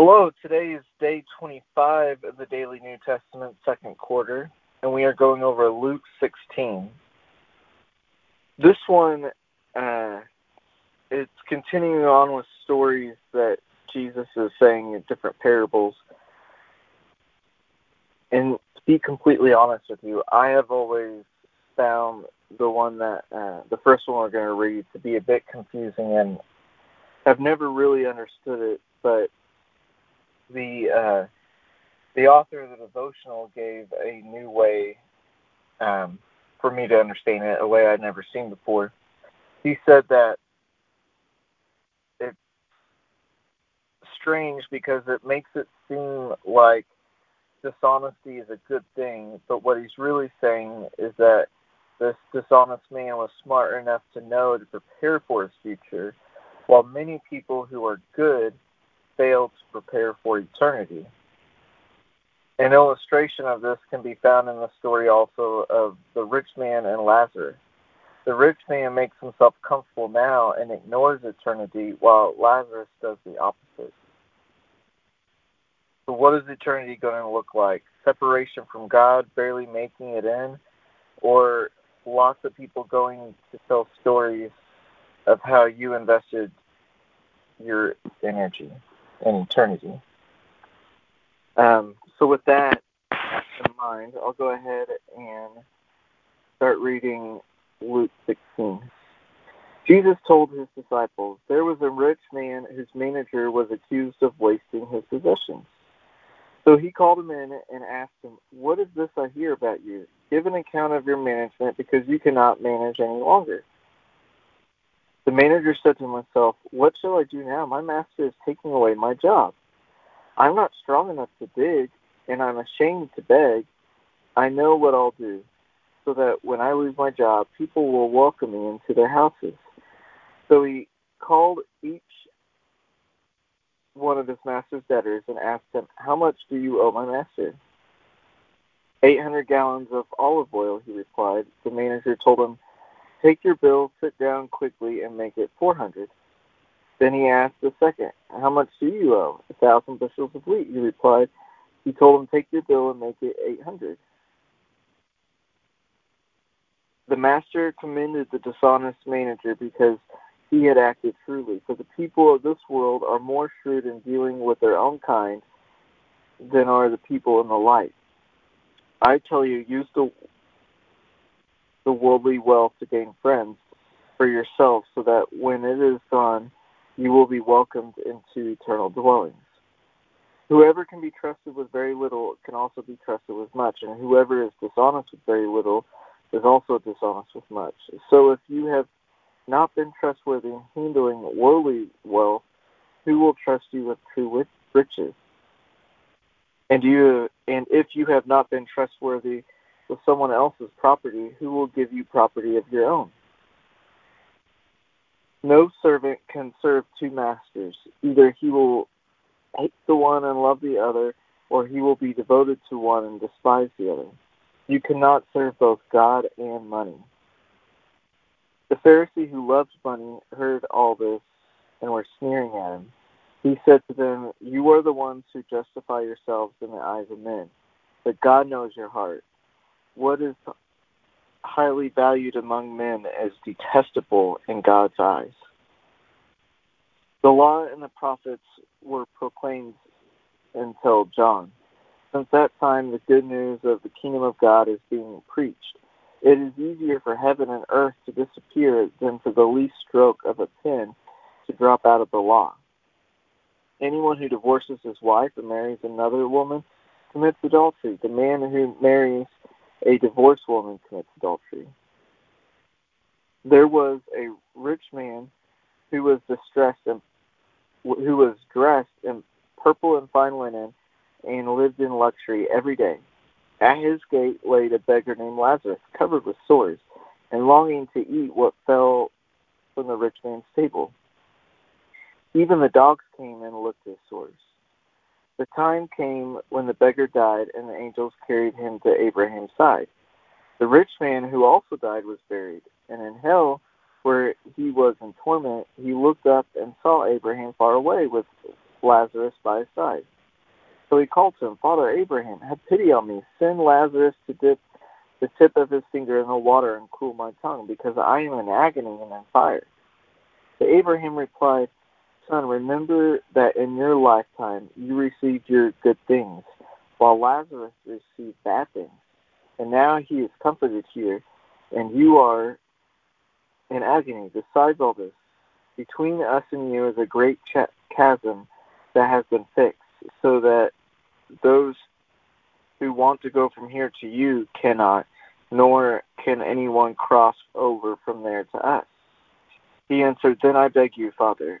Hello, today is day 25 of the Daily New Testament, second quarter, and we are going over Luke 16. This one, uh, it's continuing on with stories that Jesus is saying in different parables. And to be completely honest with you, I have always found the one that, uh, the first one we're going to read, to be a bit confusing and I've never really understood it, but the uh, the author of the devotional gave a new way um, for me to understand it, a way I'd never seen before. He said that it's strange because it makes it seem like dishonesty is a good thing, but what he's really saying is that this dishonest man was smart enough to know to prepare for his future, while many people who are good failed to prepare for eternity. An illustration of this can be found in the story also of the rich man and Lazarus. The rich man makes himself comfortable now and ignores eternity, while Lazarus does the opposite. So, what is eternity going to look like? Separation from God, barely making it in, or lots of people going to tell stories of how you invested your energy? And eternity. Um, so, with that in mind, I'll go ahead and start reading Luke 16. Jesus told his disciples, There was a rich man whose manager was accused of wasting his possessions. So he called him in and asked him, What is this I hear about you? Give an account of your management because you cannot manage any longer. The manager said to himself, What shall I do now? My master is taking away my job. I'm not strong enough to dig, and I'm ashamed to beg. I know what I'll do, so that when I lose my job, people will welcome me into their houses. So he called each one of his master's debtors and asked him, How much do you owe my master? Eight hundred gallons of olive oil, he replied. The manager told him, Take your bill, sit down quickly, and make it 400. Then he asked the second, How much do you owe? A thousand bushels of wheat, he replied. He told him, Take your bill and make it 800. The master commended the dishonest manager because he had acted truly. For the people of this world are more shrewd in dealing with their own kind than are the people in the light. I tell you, use the the worldly wealth to gain friends for yourself, so that when it is gone, you will be welcomed into eternal dwellings. Whoever can be trusted with very little can also be trusted with much, and whoever is dishonest with very little is also dishonest with much. So if you have not been trustworthy in handling worldly wealth, who will trust you with true riches? And you and if you have not been trustworthy with someone else's property, who will give you property of your own? No servant can serve two masters. Either he will hate the one and love the other, or he will be devoted to one and despise the other. You cannot serve both God and money. The Pharisee who loved money heard all this and were sneering at him. He said to them, You are the ones who justify yourselves in the eyes of men, but God knows your heart what is highly valued among men as detestable in God's eyes. The law and the prophets were proclaimed until John. Since that time, the good news of the kingdom of God is being preached. It is easier for heaven and earth to disappear than for the least stroke of a pen to drop out of the law. Anyone who divorces his wife and marries another woman commits adultery. The man who marries a divorced woman commits adultery. There was a rich man who was distressed and who was dressed in purple and fine linen and lived in luxury every day. At his gate lay a beggar named Lazarus, covered with sores, and longing to eat what fell from the rich man's table. Even the dogs came and licked his sores. The time came when the beggar died, and the angels carried him to Abraham's side. The rich man who also died was buried, and in hell, where he was in torment, he looked up and saw Abraham far away with Lazarus by his side. So he called to him, Father Abraham, have pity on me. Send Lazarus to dip the tip of his finger in the water and cool my tongue, because I am in agony and in fire. But Abraham replied, Son, remember that in your lifetime you received your good things, while Lazarus received bad things. And now he is comforted here, and you are in agony. Besides all this, between us and you is a great chasm that has been fixed, so that those who want to go from here to you cannot, nor can anyone cross over from there to us. He answered, Then I beg you, Father,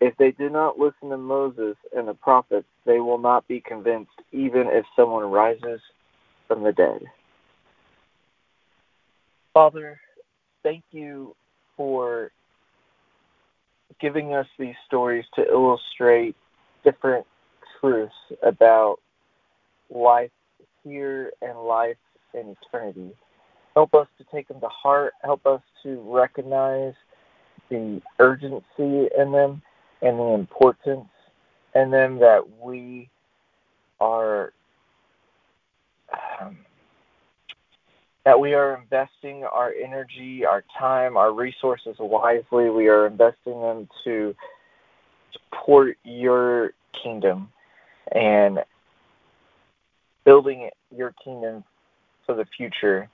If they do not listen to Moses and the prophets, they will not be convinced, even if someone rises from the dead. Father, thank you for giving us these stories to illustrate different truths about life here and life in eternity. Help us to take them to heart. Help us to recognize the urgency in them and the importance and then that we are um, that we are investing our energy, our time, our resources wisely. We are investing them to support your kingdom and building your kingdom for the future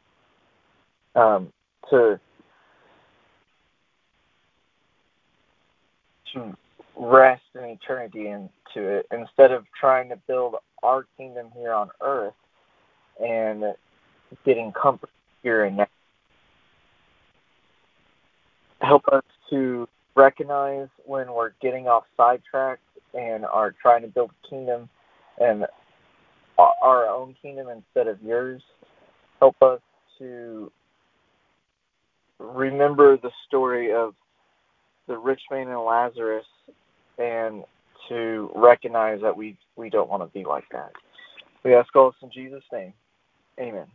um, to to rest in eternity into it instead of trying to build our kingdom here on earth and getting comfort here and now. Help us to recognize when we're getting off sidetrack and are trying to build a kingdom and our own kingdom instead of yours. Help us to remember the story of the rich man and Lazarus and to recognize that we we don't want to be like that. We ask all this in Jesus' name. Amen.